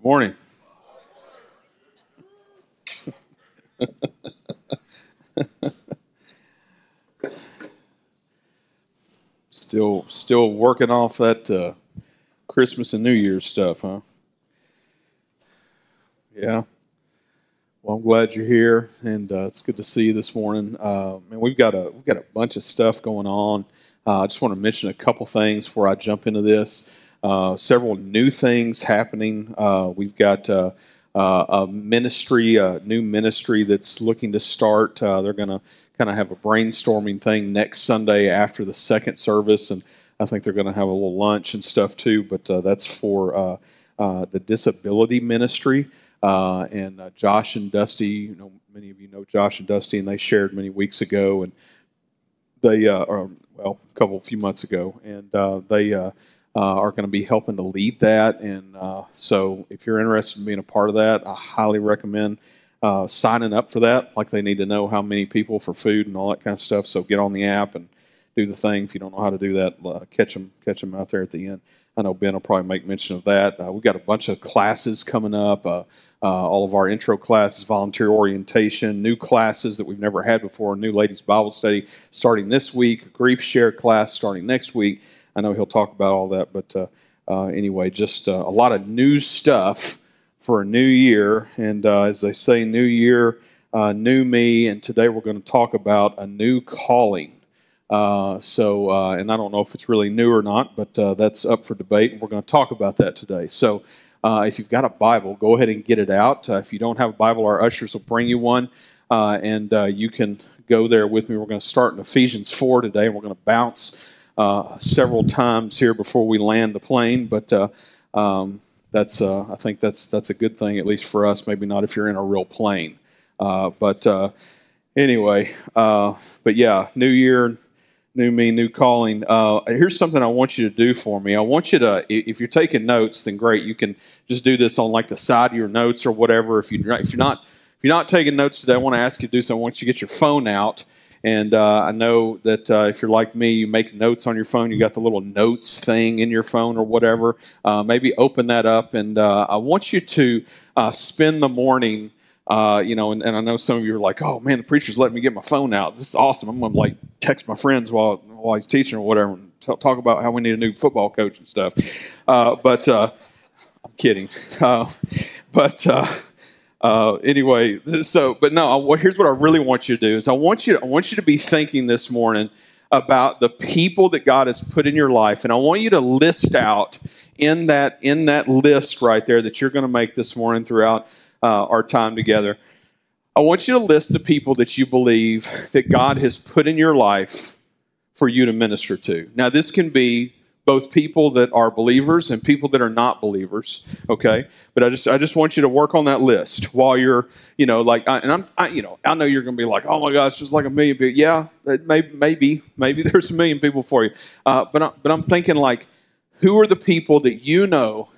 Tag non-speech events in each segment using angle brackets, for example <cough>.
Good morning. still, still working off that uh, Christmas and New Year's stuff, huh? Yeah. Well, I'm glad you're here, and uh, it's good to see you this morning. Uh, man, we've got a we've got a bunch of stuff going on. Uh, I just want to mention a couple things before I jump into this. Uh, several new things happening. Uh, we've got uh, uh, a ministry, a new ministry that's looking to start. Uh, they're going to kind of have a brainstorming thing next Sunday after the second service, and I think they're going to have a little lunch and stuff too. But that's for the disability ministry. and Josh and Dusty, you know, many of you know Josh and Dusty, and they shared many weeks ago, and they, uh, well, a couple, a few months ago, and they are going to be helping to lead that. And so, if you're interested in being a part of that, I highly recommend signing up for that. Like they need to know how many people for food and all that kind of stuff. So get on the app and do the thing. If you don't know how to do that, catch them, catch them out there at the end. I know Ben will probably make mention of that. Uh, we've got a bunch of classes coming up. Uh, uh, all of our intro classes, volunteer orientation, new classes that we've never had before, new ladies Bible study starting this week, grief share class starting next week. I know he'll talk about all that, but uh, uh, anyway, just uh, a lot of new stuff for a new year. And uh, as they say, new year, uh, new me. And today we're going to talk about a new calling. so, and I don't know if it's really new or not, but that's up for debate, and we're going to talk about that today. So, uh, if you've got a Bible, go ahead and get it out. Uh, if you don't have a Bible, our ushers will bring you one, uh, and uh, you can go there with me. We're going to start in Ephesians 4 today, and we're going to bounce uh, several times here before we land the plane. But uh, um, that's, I think that's that's a good thing, at least for us. Maybe not if you're in a real plane. but anyway, but yeah, New Year, new me, new calling. Uh, here's something I want you to do for me. I want you to, if you're taking notes, then great. You can just do this on like the side of your notes or whatever. If you if you're not if you're not taking notes today, I want to ask you to do something. I want you to get your phone out. And uh, I know that uh, if you're like me, you make notes on your phone. You got the little notes thing in your phone or whatever. Uh, maybe open that up, and uh, I want you to uh, spend the morning uh, you know, and, and, I know some of you are like, oh man, the preacher's letting me get my phone out. This is awesome. I'm to like text my friends while, while he's teaching or whatever and t- talk about how we need a new football coach and stuff. But I'm kidding. <laughs> But uh, anyway, <laughs> so, but no, here's what I really want you to do is I want you to, I want you to be thinking this morning about the people that God has put in your life. And I want you to list out in that, in that list right there that you're going to make this morning throughout uh, our time together. I want you to list the people that you believe that God has put in your life for you to minister to. Now, this can be both people that are believers and people that are not believers. Okay, but I just I just want you to work on that list while you're you know like I, and I'm I, you know I know you're going to be like oh my gosh just like a million people yeah maybe maybe maybe <laughs> there's a million people for you uh, but I, but I'm thinking like who are the people that you know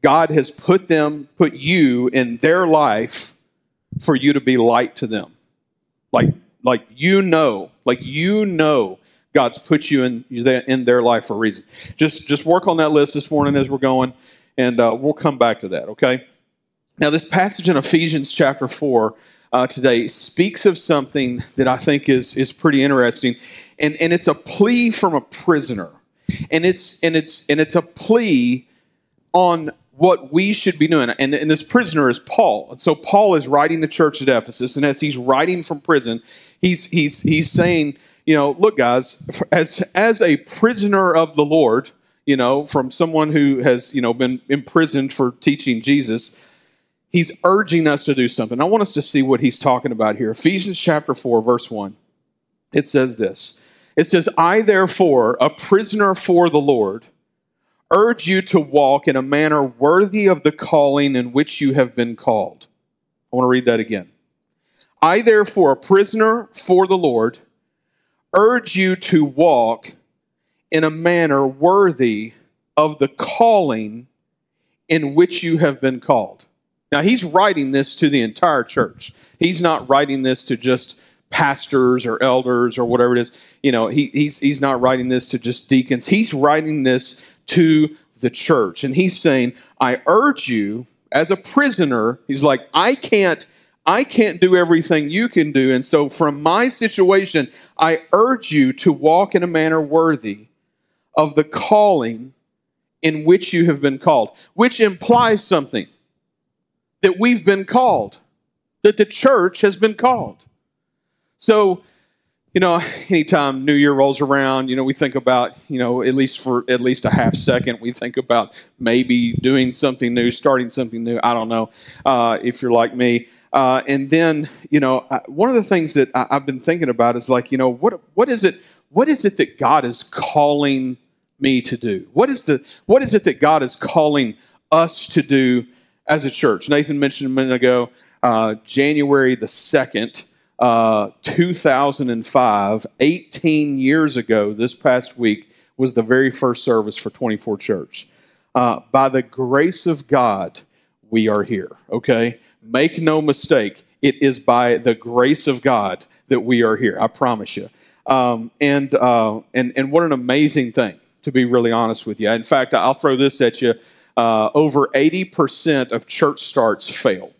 God has put them, put you in their life for you to be light to them. Like, like you know, like you know God's put you in, in their life for a reason. Just, just work on that list this morning as we're going, and uh, we'll come back to that, okay? Now, this passage in Ephesians chapter 4 uh, today speaks of something that I think is, is pretty interesting, and, and it's a plea from a prisoner. And it's, and, it's, and it's a plea on what we should be doing. And, and this prisoner is Paul. And so Paul is writing the church at Ephesus, and as he's writing from prison, he's he's he's saying, you know, look, guys, as as a prisoner of the Lord, you know, from someone who has you know been imprisoned for teaching Jesus, he's urging us to do something. I want us to see what he's talking about here. Ephesians chapter four, verse one. It says this. It says, "I therefore, a prisoner for the Lord." urge you to walk in a manner worthy of the calling in which you have been called. I want to read that again. I, therefore, a prisoner for the Lord, urge you to walk in a manner worthy of the calling in which you have been called. Now, he's writing this to the entire church. He's not writing this to just pastors or elders or whatever it is. You know, he, he's, he's not writing this to just deacons. He's writing this to the church. And he's saying, I urge you as a prisoner, he's like, I can't. I can't do everything you can do. And so, from my situation, I urge you to walk in a manner worthy of the calling in which you have been called, which implies something that we've been called, that the church has been called. So, you know, anytime New Year rolls around, you know, we think about, you know, at least for at least a half second, we think about maybe doing something new, starting something new. I don't know uh, if you're like me. Uh, and then, you know, one of the things that I, have been thinking about is like, you know, what what is it? What is it that God is calling me to do? What is the what is it that God is calling us to do as a church? Nathan mentioned a minute ago, uh, January the second, uh, 2005, 18 years ago. This past week was the very first service for 24 Church. Uh, by the grace of God, we are here. Okay, make no mistake. It is by the grace of God that we are here. I promise you. Um, and uh, and and what an amazing thing to be really honest with you. In fact, I'll throw this at you. Uh, over 80% of church starts fail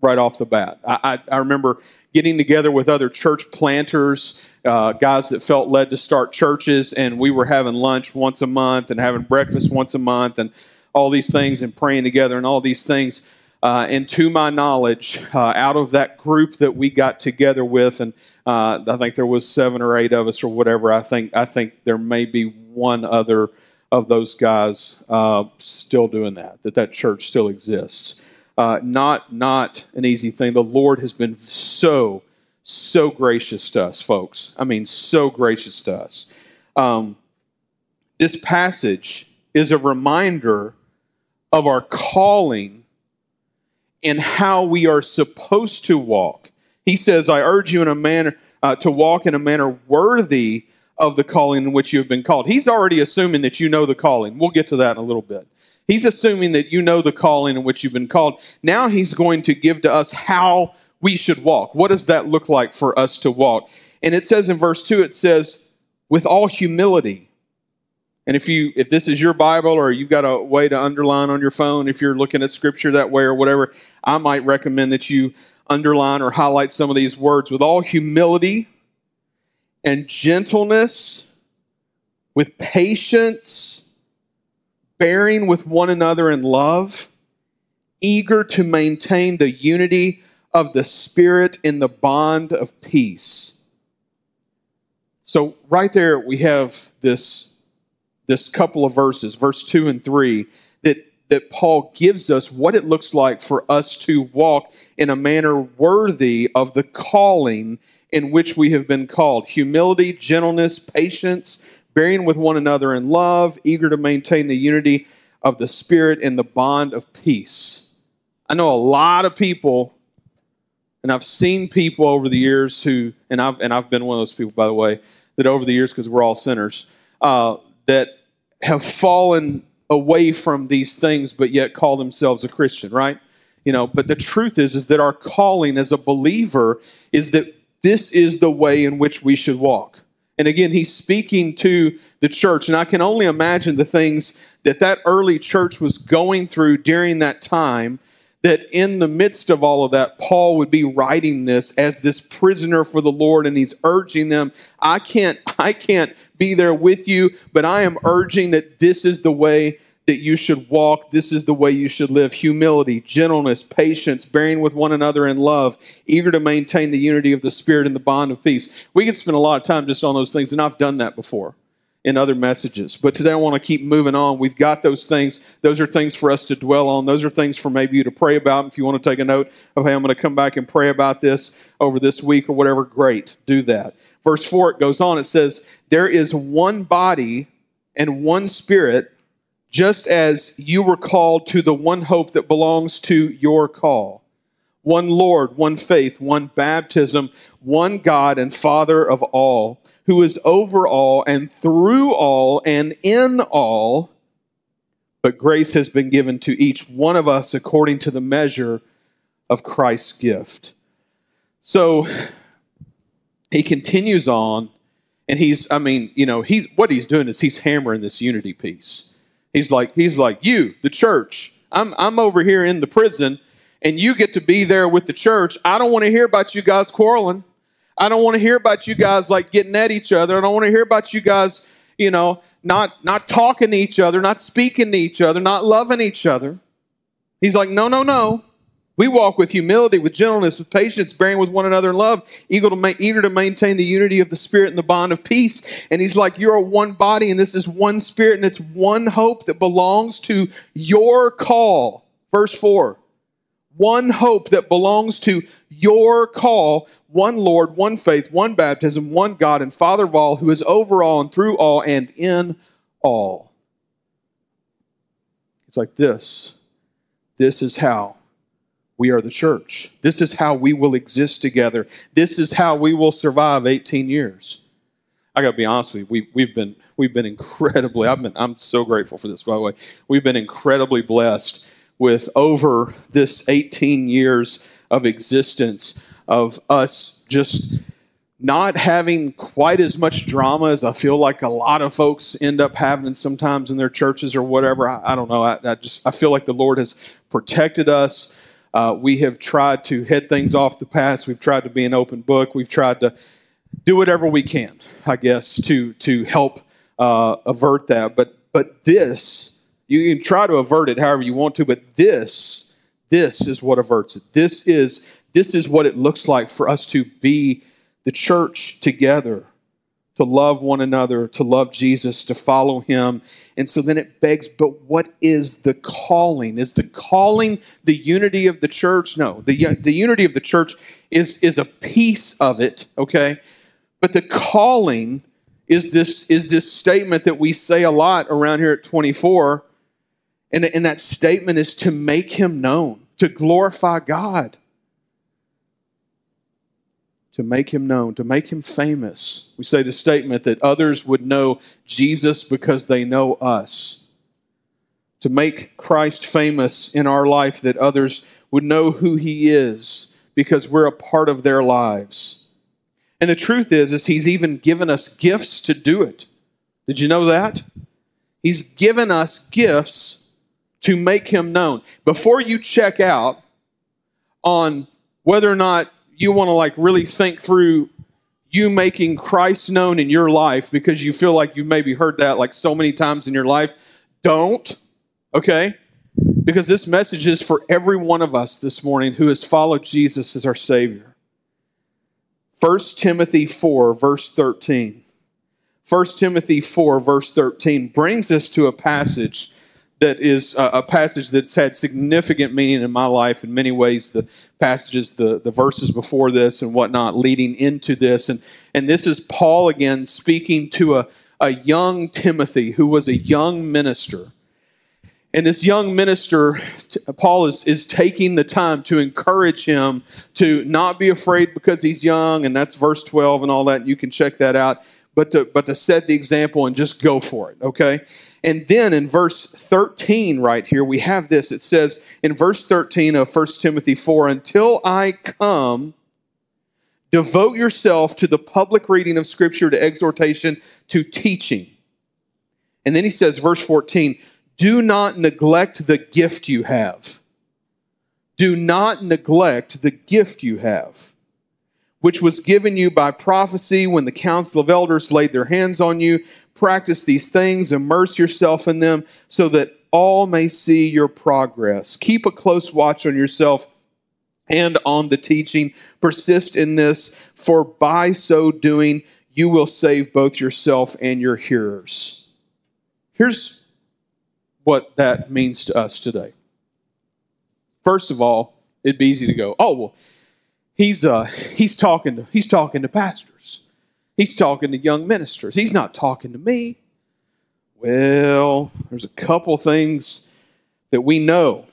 right off the bat. I, I, I remember getting together with other church planters, uh, guys that felt led to start churches, and we were having lunch once a month and having breakfast once a month and all these things and praying together and all these things. Uh, and to my knowledge, uh, out of that group that we got together with, and uh, I think there was seven or eight of us or whatever. I think I think there may be one other of those guys uh, still doing that. That that church still exists. Uh, not not an easy thing. The Lord has been so so gracious to us, folks. I mean, so gracious to us. Um, this passage is a reminder of our calling and how we are supposed to walk he says, I urge you in a manner uh, to walk in a manner worthy of the calling in which you have been called. He's already assuming that you know the calling. We'll get to that in a little bit. He's assuming that you know the calling in which you've been called. Now he's going to give to us how we should walk. What does that look like for us to walk? And it says in verse 2, it says, with all humility. And if you if this is your Bible or you've got a way to underline on your phone, if you're looking at scripture that way or whatever, I might recommend that you underline or highlight some of these words with all humility and gentleness, with patience, bearing with one another in love, eager to maintain the unity of the Spirit in the bond of peace. So, right there, we have this, this couple of verses, verse 2 and 3, that that Paul gives us what it looks like for us to walk in a manner worthy of the calling in which we have been called humility, gentleness, patience, bearing with one another in love, eager to maintain the unity of the Spirit in the bond of peace. I know a lot of people, and I've seen people over the years who, and I've, and I've been one of those people, by the way, that over the years, because we're all sinners, uh, that have fallen away from these things but yet call themselves a Christian, right? You know, but the truth is is that our calling as a believer is that this is the way in which we should walk. And again, he's speaking to the church and I can only imagine the things that that early church was going through during that time that in the midst of all of that, Paul would be writing this as this prisoner for the Lord, and he's urging them, I can't, I can't be there with you, but I am urging that this is the way that you should walk. This is the way you should live. Humility, gentleness, patience, bearing with one another in love, eager to maintain the unity of the Spirit and the bond of peace. We could spend a lot of time just on those things, and I've done that before in other messages. But today I want to keep moving on. We've got those things. Those are things for us to dwell on. Those are things for maybe you to pray about. If you want to take a note of, hey, I'm going to come back and pray about this over this week or whatever, great. Do that. Verse 4, it goes on. It says, There is one body and one spirit, just as you were called to the one hope that belongs to your call. One Lord, one faith, one baptism, one God and Father of all who is over all and through all and in all, but grace has been given to each one of us according to the measure of Christ's gift. So he continues on, and he's, I mean, you know, he's what he's doing is he's hammering this unity piece. He's like, he's like, you, the church, I'm, I'm over here in the prison and you get to be there with the church. I don't want to hear about you guys quarreling. I don't want to hear about you guys like getting at each other. I don't want to hear about you guys, you know, not not talking to each other, not speaking to each other, not loving each other. He's like, no, no, no. We walk with humility, with gentleness, with patience, bearing with one another in love, eager to, ma- eager to maintain the unity of the Spirit and the bond of peace. And he's like, You're a one body, and this is one Spirit, and it's one hope that belongs to your call. Verse 4 One hope that belongs to your call, one Lord, one faith, one baptism, one God and Father of all, who is over all and through all and in all. It's like this. This is how we are the church. This is how we will exist together. This is how we will survive 18 years. I got to be honest with you. We, we've been we've been incredibly. I've been. I'm so grateful for this. By the way, we've been incredibly blessed with over this 18 years of existence of us just not having quite as much drama as I feel like a lot of folks end up having sometimes in their churches or whatever. I, I don't know. I, I, just I feel like the Lord has protected us. Uh, we have tried to head things off the past. We've tried to be an open book. We've tried to do whatever we can, I guess, to to help uh, avert that. But but this, you can try to avert it however you want to. But this, this is what averts it. This is this is what it looks like for us to be the church together to love one another, to love Jesus, to follow him. And so then it begs, but what is the calling? Is the calling the unity of the church? No, the, the unity of the church is, is a piece of it, okay? But the calling is this, is this statement that we say a lot around here at 24. And, and that statement is to make him known, to glorify God to make him known, to make him famous. We say the statement that others would know Jesus because they know us. To make Christ famous in our life, that others would know who he is because we're a part of their lives. And the truth is, is he's even given us gifts to do it. Did you know that? He's given us gifts to make him known. Before you check out on whether or not you want to like really think through you making Christ known in your life because you feel like you've maybe heard that like so many times in your life, don't. Okay? Because this message is for every one of us this morning who has followed Jesus as our Savior. 1 Timothy 4, verse 13. 1 Timothy 4, verse 13 brings us to a passage that is uh, a, passage that's had significant meaning in my life in many ways. The passages, the, the verses before this and whatnot, leading into this. And, and this is Paul again speaking to a, a young Timothy who was a young minister. And this young minister, Paul is, is taking the time to encourage him to not be afraid because he's young, and that's verse 12 and all that. You can check that out. But to, but to set the example and just go for it, okay? And then in verse 13, right here, we have this. It says in verse 13 of 1 Timothy 4 Until I come, devote yourself to the public reading of Scripture, to exhortation, to teaching. And then he says, verse 14, do not neglect the gift you have. Do not neglect the gift you have which was given you by prophecy when the council of elders laid their hands on you. Practice these things, immerse yourself in them, so that all may see your progress. Keep a close watch on yourself and on the teaching. Persist in this, for by so doing, you will save both yourself and your hearers. Here's what that means to us today. First of all, it'd be easy to go, oh, well, he's uh, he's talking to he's talking to pastors. He's talking to young ministers. He's not talking to me. Well, there's a couple things that we know.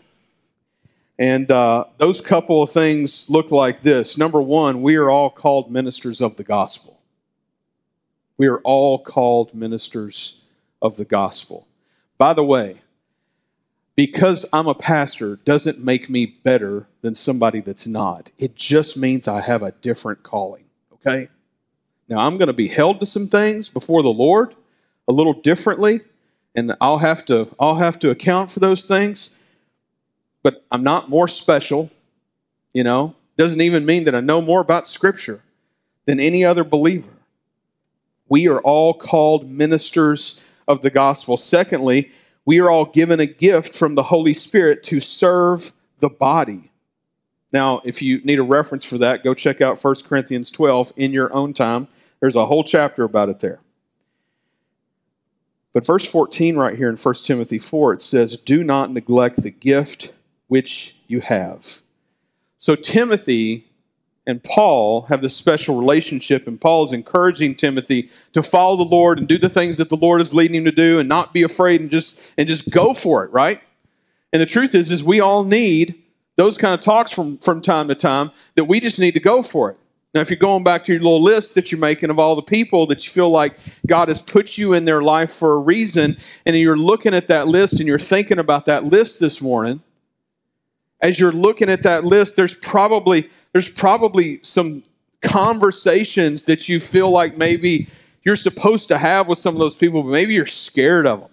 And uh, those couple of things look like this. Number one, we are all called ministers of the gospel. We are all called ministers of the gospel. By the way, because I'm a pastor doesn't make me better than somebody that's not. It just means I have a different calling, okay? Now, I'm going to be held to some things before the Lord a little differently, and I'll have to I'll have to account for those things. but I'm not more special, you know. Doesn't even mean that I know more about Scripture than any other believer. We are all called ministers of the gospel. Secondly, we are all given a gift from the Holy Spirit to serve the body. Now, if you need a reference for that, go check out 1 Corinthians 12 in your own time. There's a whole chapter about it there. But verse 14, right here in 1 Timothy 4, it says, Do not neglect the gift which you have. So, Timothy and Paul have this special relationship, and Paul is encouraging Timothy to follow the Lord and do the things that the Lord is leading him to do and not be afraid and just and just go for it, right? And the truth is, is we all need those kind of talks from, from time to time that we just need to go for it. Now, if you're going back to your little list that you're making of all the people that you feel like God has put you in their life for a reason, and you're looking at that list and you're thinking about that list this morning, as you're looking at that list, there's probably there's probably some conversations that you feel like maybe you're supposed to have with some of those people, but maybe you're scared of them.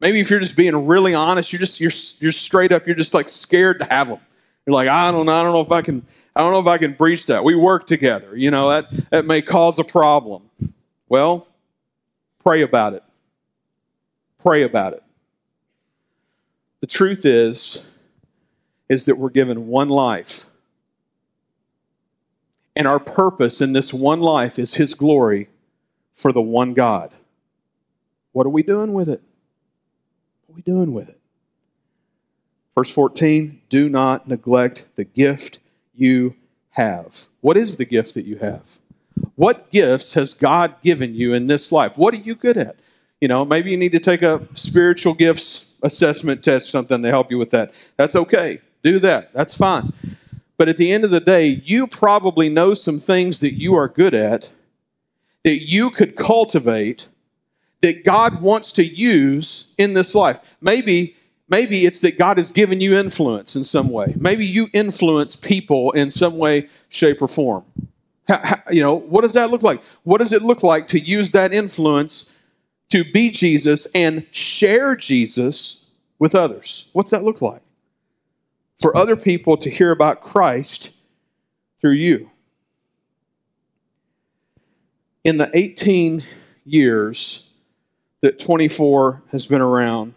Maybe if you're just being really honest, you're just you're you're straight up, you're just like scared to have them. You're like, I don't know, I don't know if I can, I don't know if I can breach that. We work together, you know, that that may cause a problem. Well, pray about it. Pray about it. The truth is, is that we're given one life and our purpose in this one life is His glory for the one God. What are we doing with it? What are we doing with it? Verse 14 Do not neglect the gift you have. What is the gift that you have? What gifts has God given you in this life? What are you good at? You know, maybe you need to take a spiritual gifts assessment test, something to help you with that. That's okay. Do that. That's fine. But at the end of the day, you probably know some things that you are good at that you could cultivate that God wants to use in this life. Maybe maybe it's that God has given you influence in some way. Maybe you influence people in some way, shape, or form. How, how, you know, what does that look like? What does it look like to use that influence to be Jesus and share Jesus with others? What's that look like? For other people to hear about Christ through you. In the 18 years that 24 has been around,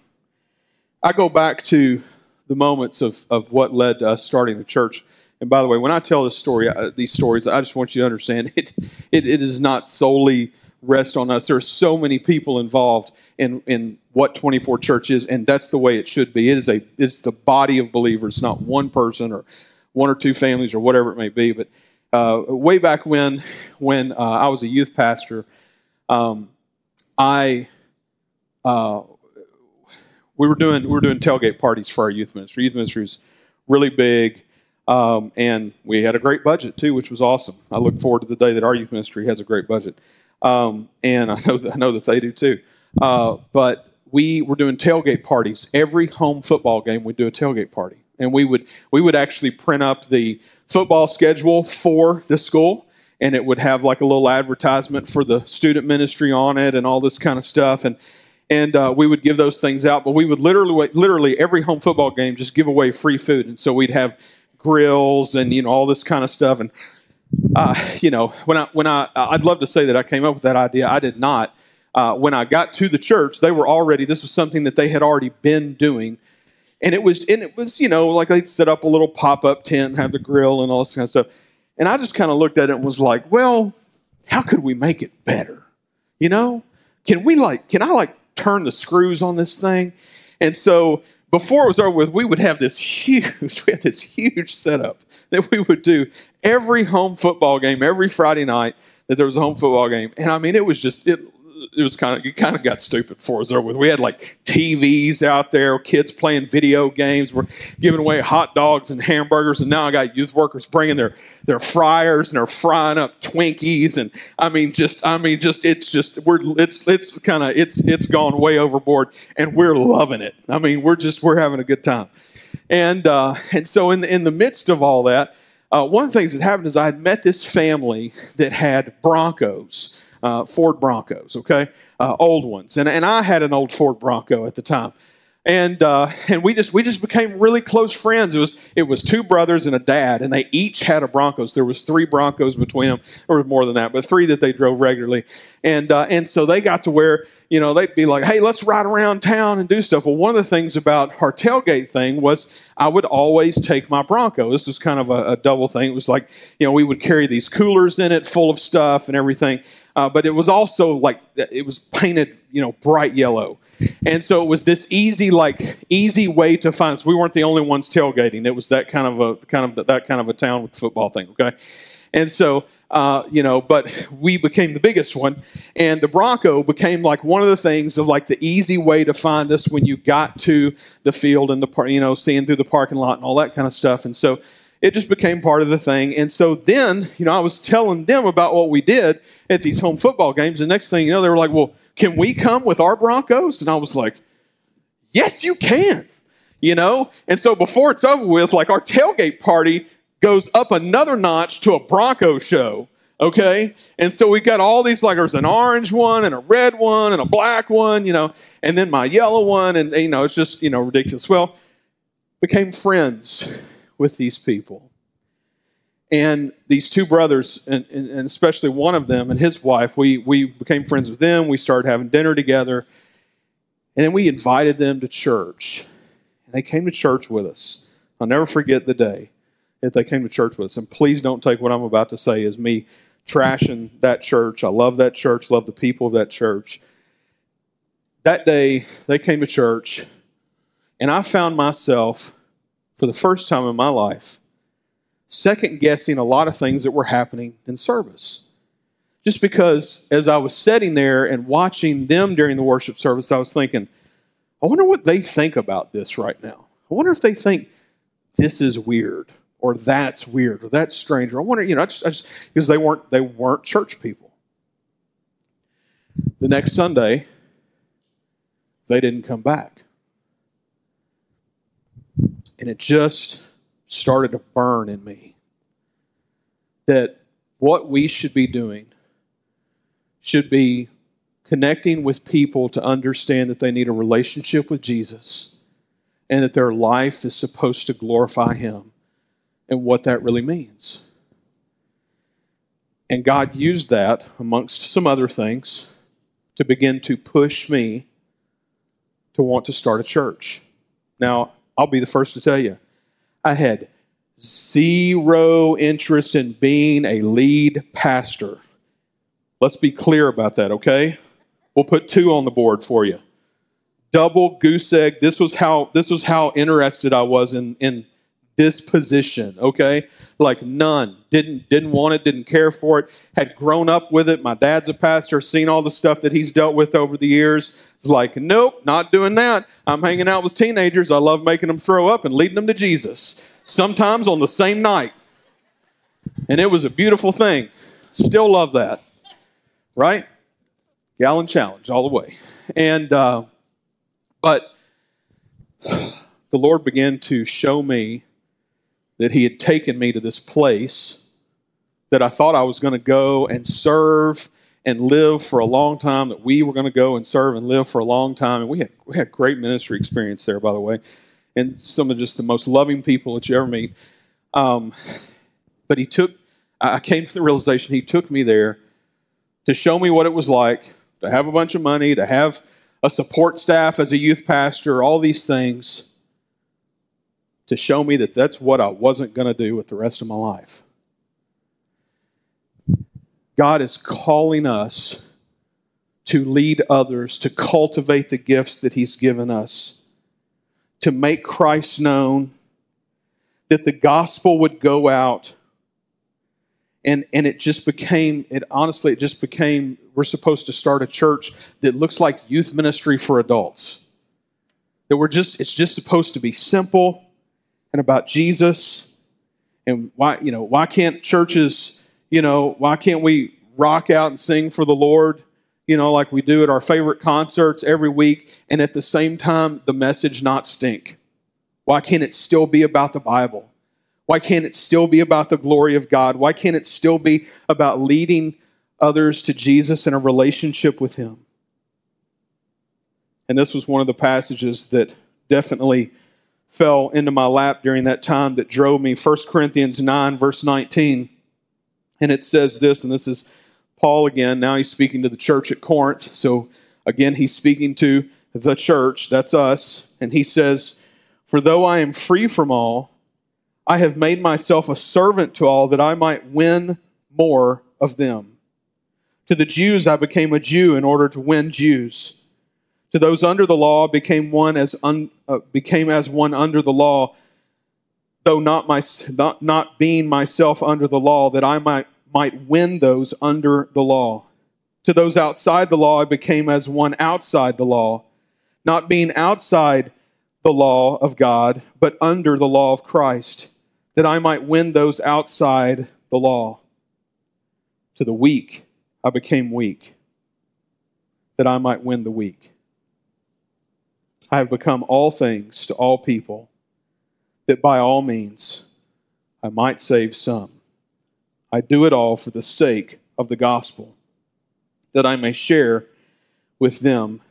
I go back to the moments of, of what led to us starting the church. And by the way, when I tell this story, uh, these stories, I just want you to understand <laughs> it, it, it is not solely rest on us. There are so many people involved in, in what 24 Church is, and that's the way it should be. It is a it's the body of believers, not one person or one or two families or whatever it may be. But uh, way back when, when uh, I was a youth pastor, um, I uh, we were doing we were doing tailgate parties for our youth ministry. Youth ministry was really big. Um, and we had a great budget too, which was awesome. I look forward to the day that our youth ministry has a great budget. Um, and I know that, I know that they do too. Uh, but we were doing tailgate parties every home football game. We'd do a tailgate party, and we would we would actually print up the football schedule for the school, and it would have like a little advertisement for the student ministry on it, and all this kind of stuff, and and uh, we would give those things out. But we would literally literally every home football game just give away free food, and so we'd have grills and you know all this kind of stuff and uh, you know, when I when I I'd love to say that I came up with that idea. I did not. Uh, when I got to the church, they were already. This was something that they had already been doing, and it was and it was you know like they'd set up a little pop up tent, have the grill and all this kind of stuff. And I just kind of looked at it and was like, well, how could we make it better? You know, can we like can I like turn the screws on this thing? And so before it was over with, we would have this huge, <laughs> we had this huge setup that we would do every home football game, every Friday night that there was a home football game. And I mean, it was just, it, it was kind of it kind of got stupid for us with. We had like TVs out there, kids playing video games. We're giving away hot dogs and hamburgers, and now I got youth workers bringing their their fryers and they're frying up Twinkies, and I mean, just I mean, just it's just we're it's it's kind of it's it's gone way overboard, and we're loving it. I mean, we're just we're having a good time, and uh, and so in the, in the midst of all that. Uh, one of the things that happened is I had met this family that had Broncos uh, Ford Broncos, okay, uh, old ones, and and I had an old Ford Bronco at the time, and uh, and we just we just became really close friends. It was it was two brothers and a dad, and they each had a Broncos. There was three Broncos between them, or more than that, but three that they drove regularly, and uh, and so they got to where you know they'd be like, hey, let's ride around town and do stuff. Well, one of the things about our tailgate thing was I would always take my Bronco. This was kind of a, a double thing. It was like you know we would carry these coolers in it full of stuff and everything, uh, but it was also like it was painted you know bright yellow and so it was this easy, like easy way to find. So we weren't the only ones tailgating. It was that kind of a kind of that kind of a town with football thing. Okay, and so uh, you know, but we became the biggest one, and the Bronco became like one of the things of like the easy way to find us when you got to the field and the par- you know seeing through the parking lot and all that kind of stuff. And so it just became part of the thing. And so then, you know, I was telling them about what we did at these home football games. The next thing you know, they were like, well, can we come with our Broncos? And I was like, Yes, you can. You know? And so before it's over with, like our tailgate party goes up another notch to a Bronco show. Okay? And so we got all these, like there's an orange one and a red one and a black one, you know, and then my yellow one, and you know, it's just, you know, ridiculous. Well, became friends with these people. And these two brothers, and, and, especially one of them and his wife, we, we became friends with them. We started having dinner together. And then we invited them to church. And they came to church with us. I'll never forget the day that they came to church with us. And please don't take what I'm about to say as me trashing that church. I love that church, love the people of that church. That day, they came to church, and I found myself, for the first time in my life, second guessing a lot of things that were happening in service. Just because as I was sitting there and watching them during the worship service, I was thinking, I wonder what they think about this right now. I wonder if they think this is weird or that's weird or that's strange. Or I wonder, you know, I just, I just, because they weren't they weren't church people. The next Sunday, they didn't come back. And it just started to burn in me that what we should be doing should be connecting with people to understand that they need a relationship with Jesus and that their life is supposed to glorify Him and what that really means. And God used that, amongst some other things, to begin to push me to want to start a church. Now, I'll be the first to tell you, I had zero interest in being a lead pastor. Let's be clear about that, okay? We'll put two on the board for you. Double goose egg. This was how this was how interested I was in in this position, okay? Like none. Didn't didn't want it, didn't care for it. Had grown up with it. My dad's a pastor, seen all the stuff that he's dealt with over the years. It's like, nope, not doing that. I'm hanging out with teenagers. I love making them throw up and leading them to Jesus sometimes on the same night. And it was a beautiful thing. Still love that. Right? Gallon challenge all the way. And, uh, but <sighs> the Lord began to show me that He had taken me to this place that I thought I was going to go and serve and live for a long time, that we were going to go and serve and live for a long time. And we had, we had great ministry experience there, by the way and some of just the most loving people that you ever meet. Um, but he took, I came to the realization he took me there to show me what it was like to have a bunch of money, to have a support staff as a youth pastor, all these things, to show me that that's what I wasn't going to do with the rest of my life. God is calling us to lead others, to cultivate the gifts that He's given us to make Christ known, that the gospel would go out. And, and it just became, it honestly, it just became, we're supposed to start a church that looks like youth ministry for adults. That we're just, it's just supposed to be simple and about Jesus. And why, you know, why can't churches, you know, why can't we rock out and sing for the Lord? you know, like we do at our favorite concerts every week, and at the same time, the message not stink? Why can't it still be about the Bible? Why can't it still be about the glory of God? Why can't it still be about leading others to Jesus in a relationship with Him? And this was one of the passages that definitely fell into my lap during that time that drove me. 1 Corinthians 9, verse 19. And it says this, and this is Paul again. Now he's speaking to the church at Corinth. So again, he's speaking to the church, that's us. And he says, For though I am free from all, I have made myself a servant to all that I might win more of them. To the Jews, I became a Jew in order to win Jews. To those under the law, became one as un, uh, became as one under the law, though not my not, not being myself under the law, that I might might win those under the law. To those outside the law, I became as one outside the law, not being outside the law of God, but under the law of Christ, that I might win those outside the law. To the weak, I became weak, that I might win the weak. I have become all things to all people, that by all means I might save some. I do it all for the sake of the gospel, that I may share with them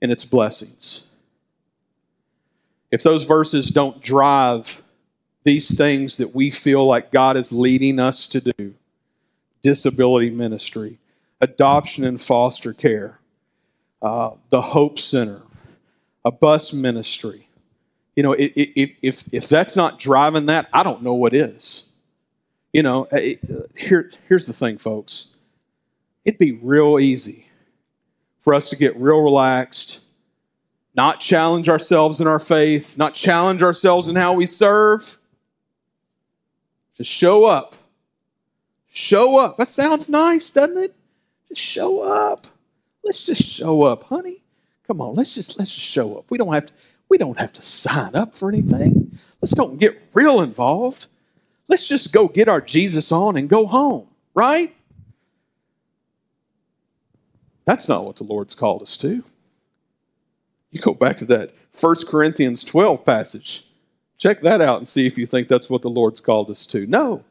in its blessings. If those verses don't drive these things that we feel like God is leading us to do disability ministry, adoption and foster care, uh, the Hope Center, a bus ministry. You know, if, if, if that's not driving that, I don't know what is. You know, eh, eh, here, here's the thing, folks. It'd be real easy for us to get real relaxed, not challenge ourselves in our faith, not challenge ourselves in how we serve. Just show up. Show up. That sounds nice, doesn't it? Just show up. Let's just show up, honey. Come on, let's just let's just show up. We don't have to we don't have to sign up for anything. Let's don't get real involved. Let's just go get our Jesus on and go home, right? That's not what the Lord's called us to. You go back to that 1 Corinthians 12 passage. Check that out and see if you think that's what the Lord's called us to. No,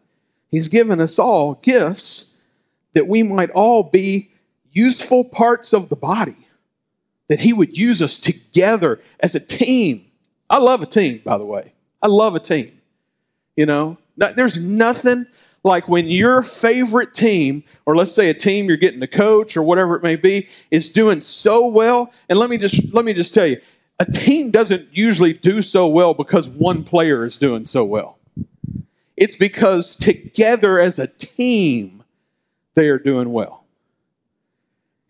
He's given us all gifts that we might all be useful parts of the body that He would use us together as a team. I love a team, by the way. I love a team. You know, there's nothing like when your favorite team, or let's say a team you're getting to coach or whatever it may be, is doing so well. And let me just let me just tell you, a team doesn't usually do so well because one player is doing so well. It's because together as a team, they are doing well.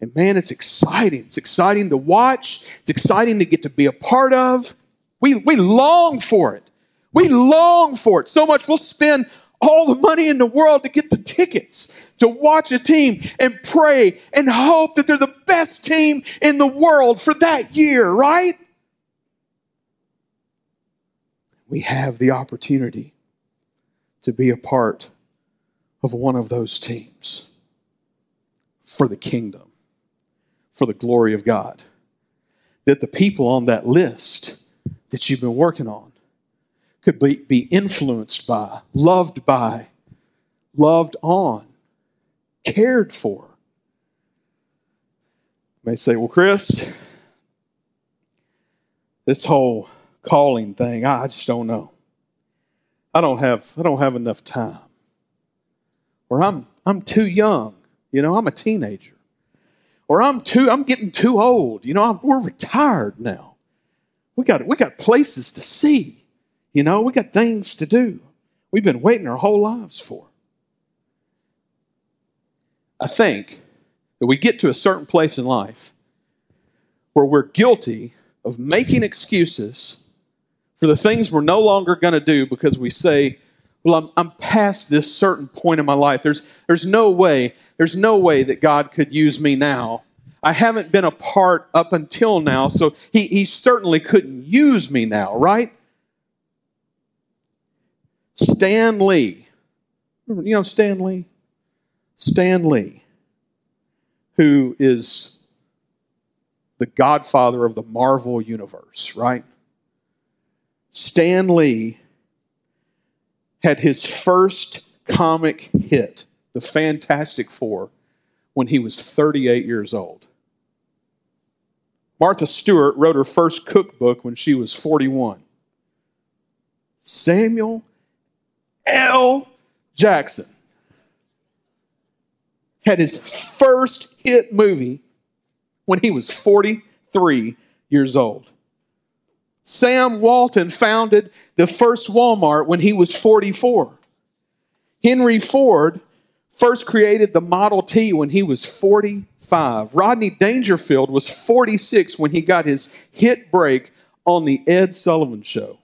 And man, it's exciting. It's exciting to watch. It's exciting to get to be a part of. We, we long for it. We long for it so much we'll spend all the money in the world to get the tickets to watch a team and pray and hope that they're the best team in the world for that year, right? We have the opportunity to be a part of one of those teams for the kingdom for the glory of God. That the people on that list that you've been working on could be, be influenced by, loved by, loved on, cared for. You may say, well, Chris, this whole calling thing, I just don't know. I don't have I don't have enough time. Or I'm I'm too young. You know, I'm a teenager or I'm too, I'm getting too old. You know, I'm, we're retired now. We got, we got places to see. You know, we got things to do. We've been waiting our whole lives for. I think that we get to a certain place in life where we're guilty of making excuses for the things we're no longer going to do because we say, well, I'm, I'm past this certain point in my life. There's, there's no way, there's no way that God could use me now. I haven't been a part up until now, so he, he certainly couldn't use me now, right? Stan Lee. You know Stan Lee? Stan Lee, who is the godfather of the Marvel universe, right? Stan Lee had his first comic hit, The Fantastic Four, when he was 38 years old. Martha Stewart wrote her first cookbook when she was 41. Samuel L. Jackson had his first hit movie when he was 43 years old. Sam Walton founded the first Walmart when he was 44. Henry Ford first created the Model T when he was 45. Rodney Dangerfield was 46 when he got his hit break on the Ed Sullivan Show.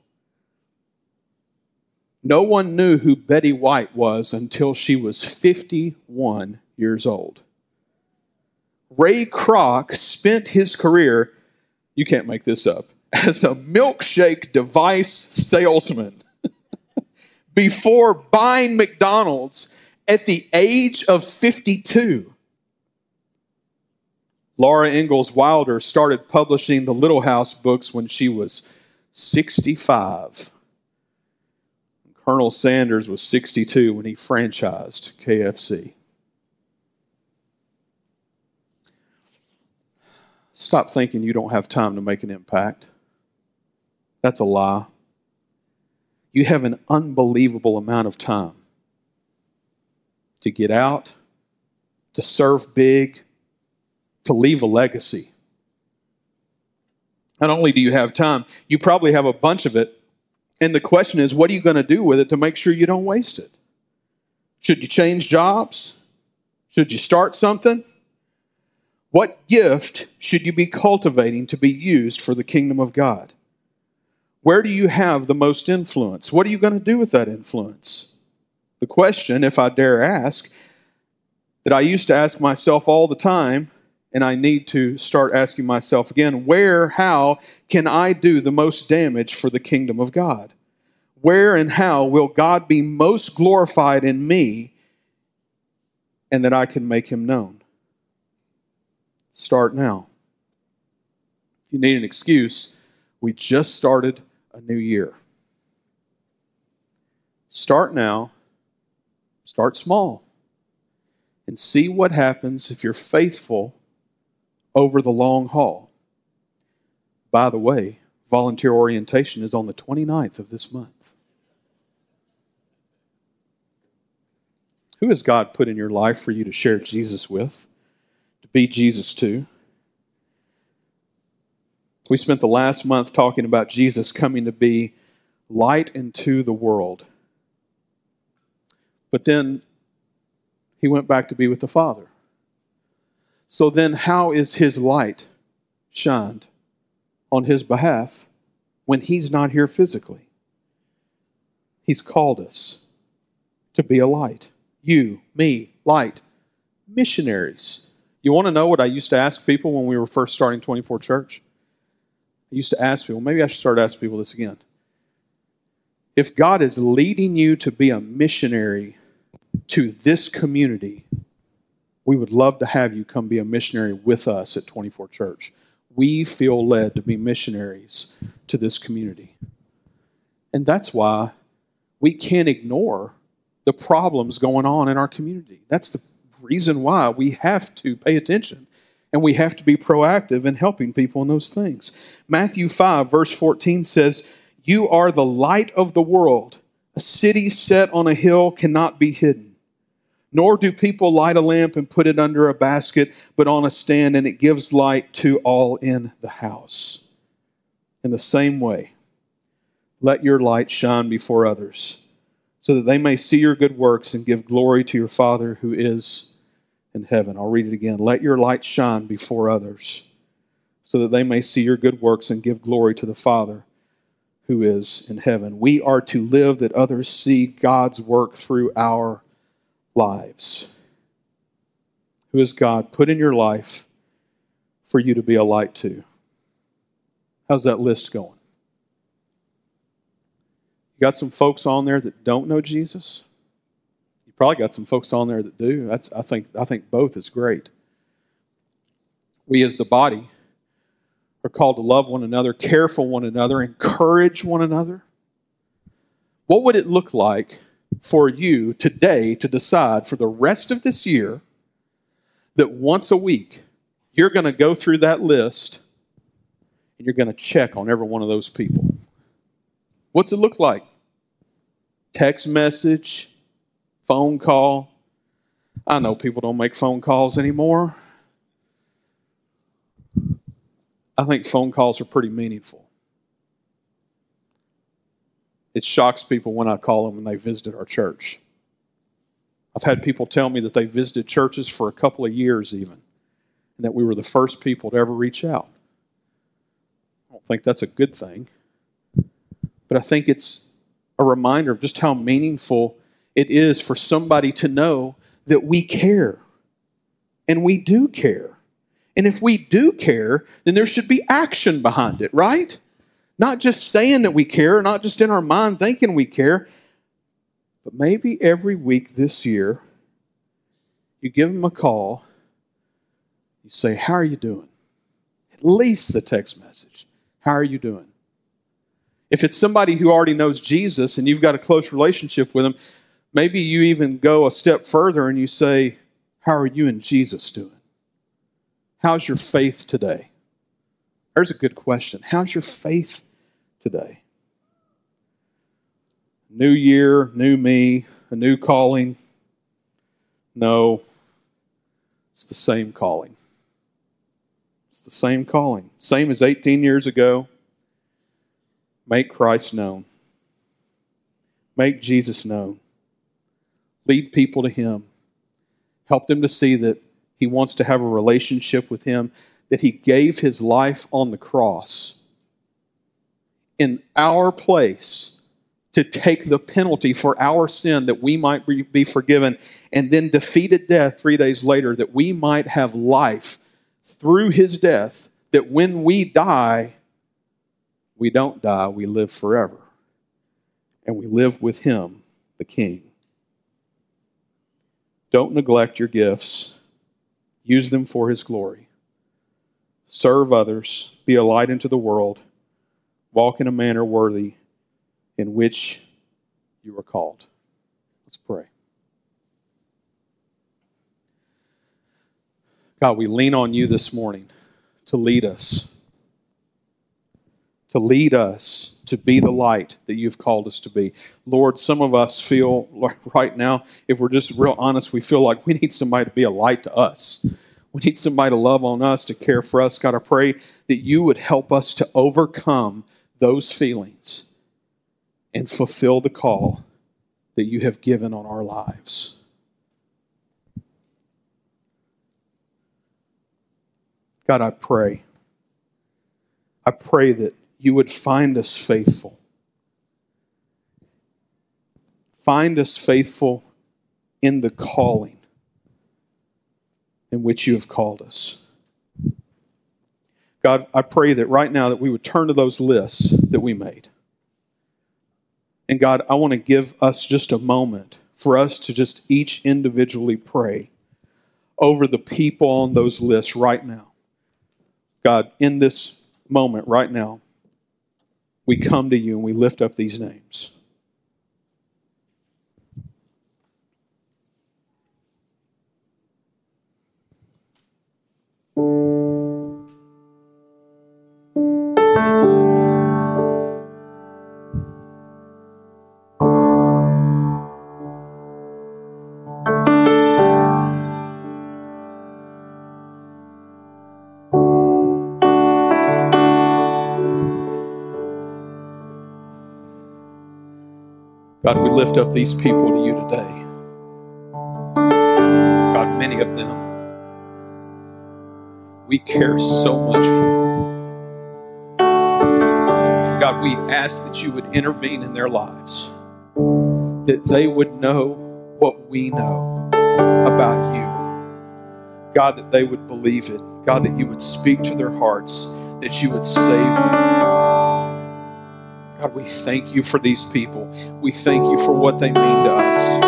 No one knew who Betty White was until she was 51 years old. Ray Kroc spent his career, you can't make this up, as a milkshake device salesman <laughs> before buying McDonald's at the age of 52. Laura Ingalls Wilder started publishing the Little House books when she was 65. Colonel Sanders was 62 when he franchised KFC. Stop thinking you don't have time to make an impact. That's a lie. You have an unbelievable amount of time to get out, to serve big, to leave a legacy. Not only do you have time, you probably have a bunch of it and the question is, what are you going to do with it to make sure you don't waste it? Should you change jobs? Should you start something? What gift should you be cultivating to be used for the kingdom of God? Where do you have the most influence? What are you going to do with that influence? The question, if I dare ask, that I used to ask myself all the time and I need to start asking myself again where, how can I do the most damage for the kingdom of God? Where and how will God be most glorified in me and that I can make him known? Start now. If you need an excuse, we just started a new year. Start now, start small, and see what happens if you're faithful over the long haul. By the way, volunteer orientation is on the 29th of this month. Who has God put in your life for you to share Jesus with, to be Jesus to? We spent the last month talking about Jesus coming to be light into the world. But then he went back to be with the Father. So then, how is his light shined on his behalf when he's not here physically? He's called us to be a light. You, me, light, missionaries. You want to know what I used to ask people when we were first starting 24 Church? Used to ask people, maybe I should start asking people this again. If God is leading you to be a missionary to this community, we would love to have you come be a missionary with us at 24 Church. We feel led to be missionaries to this community. And that's why we can't ignore the problems going on in our community. That's the reason why we have to pay attention and we have to be proactive in helping people in those things. Matthew 5, verse 14 says, You are the light of the world. A city set on a hill cannot be hidden. Nor do people light a lamp and put it under a basket, but on a stand, and it gives light to all in the house. In the same way, let your light shine before others, so that they may see your good works and give glory to your Father who is in heaven. I'll read it again. Let your light shine before others, so that they may see your good works and give glory to the Father who is in heaven. We are to live that others see God's work through our lives. Who has God put in your life for you to be a light to? How's that list going? You got some folks on there that don't know Jesus? Probably got some folks on there that do. That's I think I think both is great. We as the body are called to love one another, care for one another, encourage one another. What would it look like for you today to decide for the rest of this year that once a week you're going to go through that list and you're going to check on every one of those people. What's it look like? Text message, phone call. I know people don't make phone calls anymore. I think phone calls are pretty meaningful. It shocks people when I call them and they visited our church. I've had people tell me that they visited churches for a couple of years, even, and that we were the first people to ever reach out. I don't think that's a good thing, but I think it's a reminder of just how meaningful it is for somebody to know that we care. And we do care. And if we do care, then there should be action behind it, right? Not just saying that we care, not just in our mind thinking we care, but maybe every week this year, you give them a call, you say, How are you doing? At least the text message. How are you doing? If it's somebody who already knows Jesus and you've got a close relationship with them, maybe you even go a step further and you say, How are you and Jesus doing? How's your faith today? There's a good question. How's your faith today? New year, new me, a new calling. No, it's the same calling. It's the same calling. Same as 18 years ago. Make Christ known. Make Jesus known. Lead people to Him. Help them to see that He wants to have a relationship with Him, that He gave His life on the cross in our place to take the penalty for our sin that we might be forgiven, and then defeated death three days later that we might have life through his death, that when we die, we don't die, we live forever. And we live with him, the King. Don't neglect your gifts, use them for his glory. Serve others, be a light into the world walk in a manner worthy in which you are called. Let's pray. God, we lean on you this morning to lead us, to lead us to be the light that you've called us to be. Lord, some of us feel like <laughs> right now, if we're just real honest, we feel like we need somebody to be a light to us. We need somebody to love on us, to care for us. God, I pray that you would help us to overcome those feelings and fulfill the call that you have given on our lives. God, I pray. I pray that you would find us faithful. Find us faithful in the calling in which you have called us. God, I pray that right now that we would turn to those lists that we made. And God, I want to give us just a moment for us to just each individually pray over the people on those lists right now. God, in this moment right now, we come to you and we lift up these names. God, we lift up these people to you today. God, many of them we care so much for. God, we ask that you would intervene in their lives, that they would know what we know about you. God, that they would believe it. God, that you would speak to their hearts, that you would save them. God, we thank you for these people. We thank you for what they mean to us.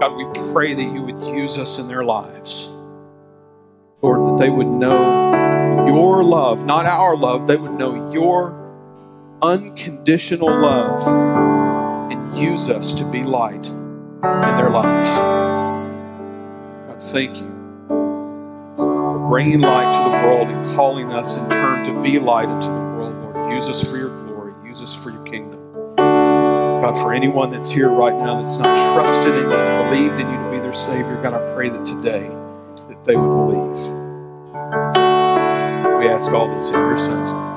God, we pray that you would use us in their lives. Lord, that they would know your love, not our love, they would know your unconditional love and use us to be light in their lives. God, thank you for bringing light to the world and calling us in turn to be light into the world, Lord. Use us for your glory, use us for your kingdom. God, for anyone that's here right now that's not trusted and believed in you to be their Savior, God, I pray that today that they would believe. We ask all this in your Son's name.